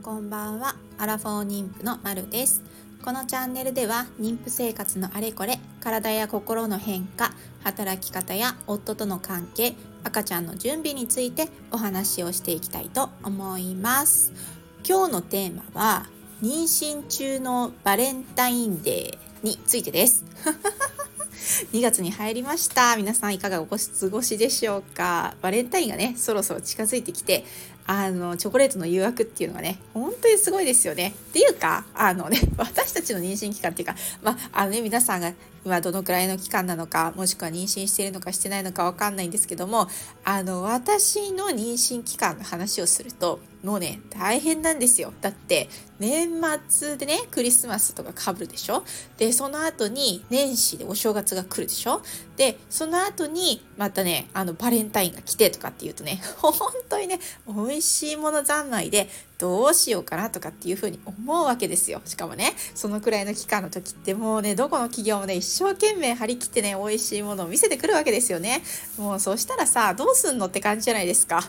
んこんばんは。アラフォー妊婦のまるです。このチャンネルでは妊婦生活のあれこれ体や心の変化働き方や夫との関係赤ちゃんの準備についてお話をしていきたいと思います。今日のテーマは妊娠中のバレンタインデーについてです。2月に入りました。皆さんいかがお過ごしでしょうか？バレンタインがねそろそろ近づいてきてあのチョコレートの誘惑っていうのがね本当にすごいですよね。っていうかあのね 私たちの妊娠期間っていうかまああのね皆さんが今どのくらいの期間なのかもしくは妊娠しているのかしてないのかわかんないんですけどもあの私の妊娠期間の話をするともうね大変なんですよ。だって年末でねクリスマスとかかぶるでしょ？でその後に年始でお正月が来るでしょ？でその後にまたねあのバレンタインが来てとかっていうとね 本当にね美味しいもの三昧でどうしようかなとかっていうふうに思うわけですよ。しかもね、そのくらいの期間の時ってもうね、どこの企業もね、一生懸命張り切ってね、美味しいものを見せてくるわけですよね。もうそしたらさ、どうすんのって感じじゃないですか。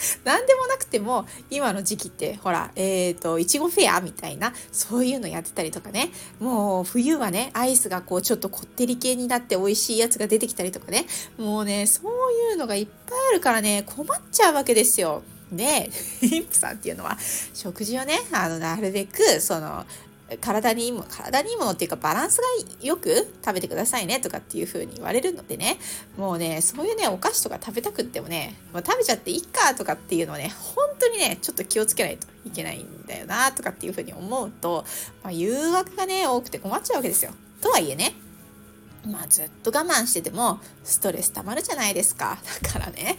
何でもなくても今の時期ってほらえっ、ー、といちごフェアみたいなそういうのやってたりとかねもう冬はねアイスがこうちょっとこってり系になって美味しいやつが出てきたりとかねもうねそういうのがいっぱいあるからね困っちゃうわけですよ。で、妊婦さんっていうのは食事をねあのなるべくその体にいいもの体にいいものっていうかバランスがよく食べてくださいねとかっていう風に言われるのでねもうねそういうねお菓子とか食べたくってもねもう食べちゃっていいかとかっていうのをね本当にねちょっと気をつけないといけないんだよなとかっていう風に思うと、まあ、誘惑がね多くて困っちゃうわけですよ。とはいえねまあずっと我慢しててもストレス溜まるじゃないですか。だからね、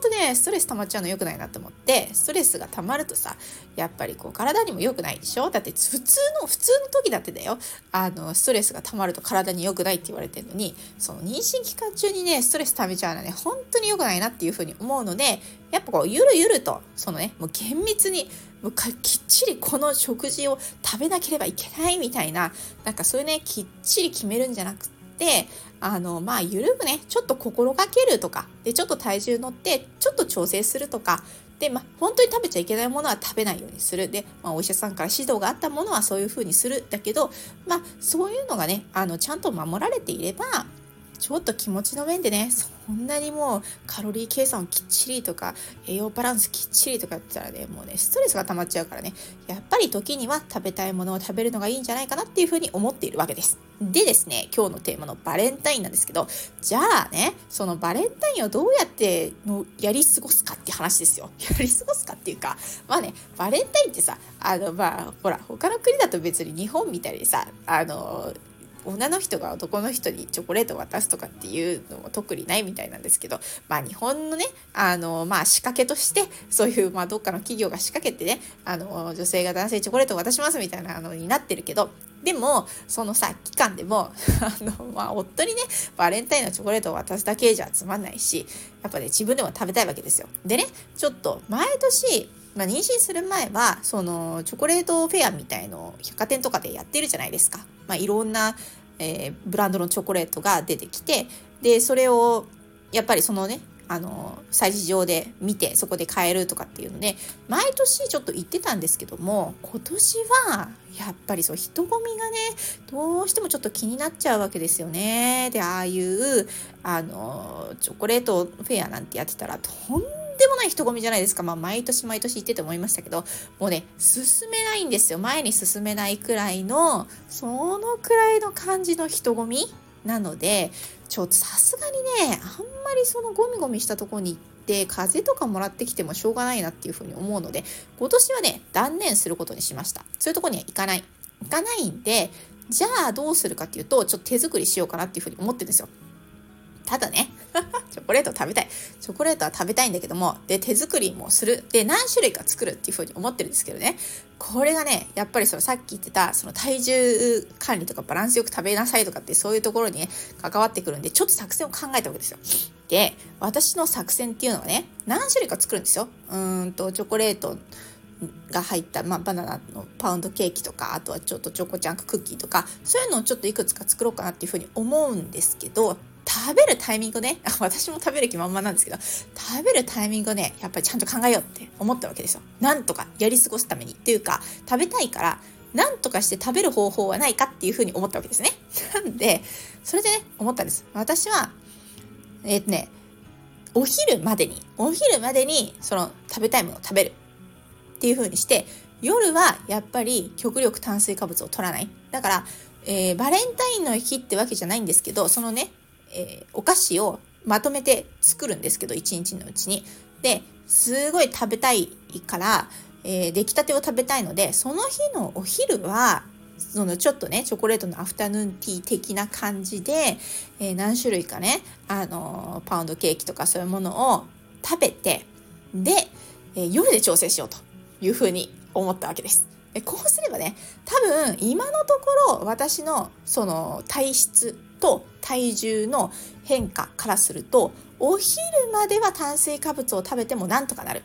んとね、ストレス溜まっちゃうの良くないなと思って、ストレスが溜まるとさ、やっぱりこう体にも良くないでしょ？だって普通の、普通の時だってだよ、あの、ストレスが溜まると体に良くないって言われてるのに、その妊娠期間中にね、ストレス溜めちゃうのはね、本当に良くないなっていうふうに思うので、やっぱこう、ゆるゆると、そのね、もう厳密に、もうきっちりこの食事を食べなければいけないみたいな、なんかそういうね、きっちり決めるんじゃなく、てあのまあ緩むね。ちょっと心がけるとか。でちょっと体重乗ってちょっと調整するとか。でまあ本当に食べちゃいけないものは食べないようにする。で、まあ、お医者さんから指導があったものはそういうふうにする。だけどまあそういうのがねあのちゃんと守られていればちょっと気持ちの面でねそんなにもうカロリー計算をきっちりとか栄養バランスきっちりとかって言ったらねもうねストレスが溜まっちゃうからねやっぱり時には食べたいものを食べるのがいいんじゃないかなっていうふうに思っているわけです。でですね今日のテーマのバレンタインなんですけどじゃあねそのバレンタインをどうやってのやり過ごすかって話ですよ。やり過ごすかっていうかまあねバレンタインってさあのまあほら他の国だと別に日本みたいにさあの女の人が男の人にチョコレートを渡すとかっていうのも特にないみたいなんですけど、まあ日本のね、あの、まあ仕掛けとして、そういう、まあどっかの企業が仕掛けてね、あの、女性が男性チョコレートを渡しますみたいなのになってるけど、でも、そのさ、期間でも、あの、まあ、夫にね、バレンタインのチョコレートを渡すだけじゃつまんないし、やっぱね、自分でも食べたいわけですよ。でね、ちょっと、毎年、まあ、妊娠する前は、その、チョコレートフェアみたいの百貨店とかでやってるじゃないですか。まあ、いろんな、えー、ブランドのチョコレートが出てきて、で、それを、やっぱりそのね、あの、催事場で見て、そこで買えるとかっていうので、毎年ちょっと行ってたんですけども、今年は、やっぱりそう、人混みがね、どうしてもちょっと気になっちゃうわけですよね。で、ああいう、あの、チョコレートフェアなんてやってたら、とんでもない人混みじゃないですか。まあ、毎年毎年行ってて思いましたけど、もうね、進めないんですよ。前に進めないくらいの、そのくらいの感じの人混みなので、ちょっとさすがにね、あんまりそのゴミゴミしたとこに行って、風邪とかもらってきてもしょうがないなっていうふうに思うので、今年はね、断念することにしました。そういうとこには行かない。行かないんで、じゃあどうするかっていうと、ちょっと手作りしようかなっていうふうに思ってるんですよ。ただね、チョコレート食べたい。チョコレートは食べたいんだけども、で、手作りもする。で、何種類か作るっていうふうに思ってるんですけどね。これがね、やっぱりそのさっき言ってた、その体重管理とかバランスよく食べなさいとかってそういうところにね、関わってくるんで、ちょっと作戦を考えたわけですよ。で、私の作戦っていうのはね、何種類か作るんですよ。うんと、チョコレート、が入った、まあ、バナナのパウンドケーキとかあとはちょっとチョコチャンククッキーとかそういうのをちょっといくつか作ろうかなっていうふうに思うんですけど食べるタイミングね。私も食べる気満々なんですけど食べるタイミングねやっぱりちゃんと考えようって思ったわけですよ。なんとかやり過ごすために。っていうか食べたいからなんとかして食べる方法はないかっていうふうに思ったわけですね。なんでそれでね思ったんです。私はえっ、ー、とねお昼までにお昼までにその食べたいものを食べる。っていうふうにして夜はやっぱり極力炭水化物を取らない。だから、えー、バレンタインの日ってわけじゃないんですけどそのねえー、お菓子をまとめて作るんですけど1日のうちに。ですごい食べたいから、えー、出来たてを食べたいのでその日のお昼はそのちょっとねチョコレートのアフタヌーンティー的な感じで、えー、何種類かね、あのパウンドケーキとかそういうものを食べてで、えー、夜で調整しようというふうに思ったわけです。こうすればね多分今のところ私のその体質と体重の変化からするとお昼までは炭水化物を食べてもなんとかなる。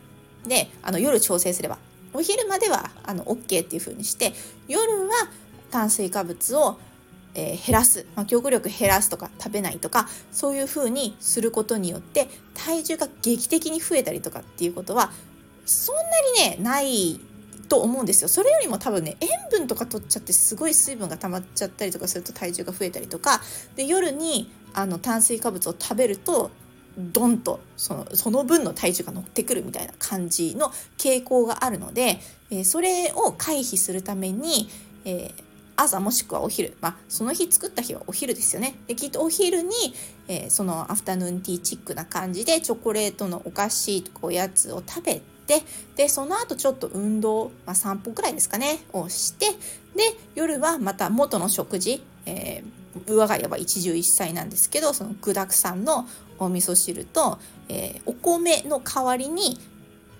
であの夜調整すればお昼まではあの OK っていう風にして夜は炭水化物を、えー、減らす、まあ、極力減らすとか食べないとかそういう風にすることによって体重が劇的に増えたりとかっていうことはそんなにねないと思うんですよ。それよりも多分ね塩分とか取っちゃってすごい水分が溜まっちゃったりとかすると体重が増えたりとかで夜にあの炭水化物を食べるとドンとそのその分の体重が乗ってくるみたいな感じの傾向があるので、えー、それを回避するために、えー、朝もしくはお昼、まあ、その日作った日はお昼ですよね。できっとお昼に、えー、そのアフタヌーンティーチックな感じでチョコレートのお菓子とかおやつを食べてでその後ちょっと運動、まあ、散歩くらいですかねをしてで夜はまた元の食事、えー、我が家は一汁一菜なんですけどその具だくさんのお味噌汁と、えー、お米の代わりに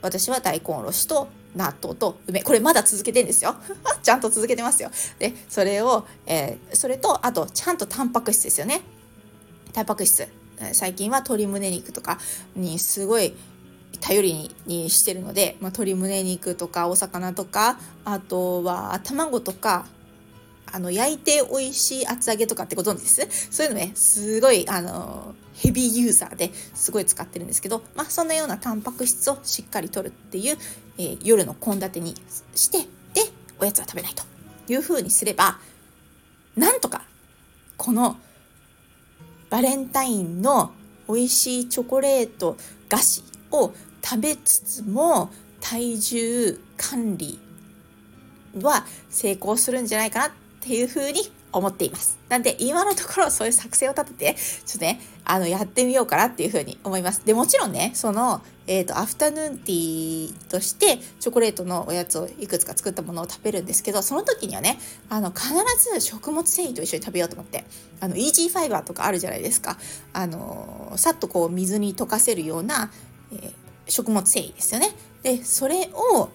私は大根おろしと納豆と梅これまだ続けてんですよ。ちゃんと続けてますよ。でそれを、えー、それとあとちゃんとタンパク質ですよね。タンパク質。最近は鶏胸肉とかにすごい頼りにしてるので、まあ、鶏胸肉とかお魚とかあとは卵とかあの焼いて美味しい厚揚げとかってご存知です？そういうのねすごいあのヘビーユーザーですごい使ってるんですけど、まあ、そんなようなタンパク質をしっかりとるっていう、えー、夜の献立にしてでおやつは食べないというふうにすればなんとかこのバレンタインの美味しいチョコレート菓子を食べつつも体重管理は成功するんじゃないかなっていうふうに思っています。なんで今のところそういう作戦を立ててちょっとねあのやってみようかなっていうふうに思います。でもちろんねそのえーと、アフタヌーンティーとしてチョコレートのおやつをいくつか作ったものを食べるんですけどその時にはねあの必ず食物繊維と一緒に食べようと思ってあのイージーファイバーとかあるじゃないですかあのさっとこう水に溶かせるような、えー食物繊維ですよね。でそれを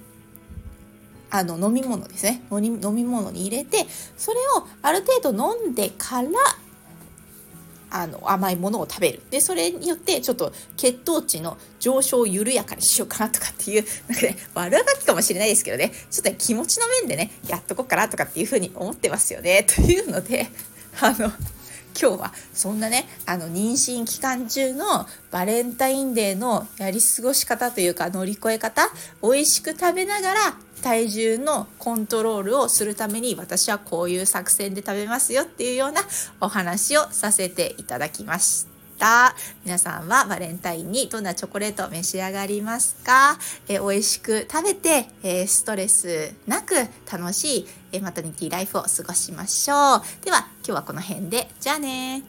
あの飲み物ですね。飲み物に入れてそれをある程度飲んでからあの甘いものを食べる。でそれによってちょっと血糖値の上昇を緩やかにしようかなとかっていうなんかね悪あがきかもしれないですけどね。ちょっと、ね、気持ちの面でねやっとこうかなとかっていうふうに思ってますよね。というのであの今日はそんなねあの妊娠期間中のバレンタインデーのやり過ごし方というか乗り越え方美味しく食べながら体重のコントロールをするために私はこういう作戦で食べますよっていうようなお話をさせていただきました。皆さんはバレンタインにどんなチョコレートを召し上がりますか、えー、美味しく食べて、えー、ストレスなく楽しい、え、マタニティライフを過ごしましょう。では今日はこの辺で。じゃあね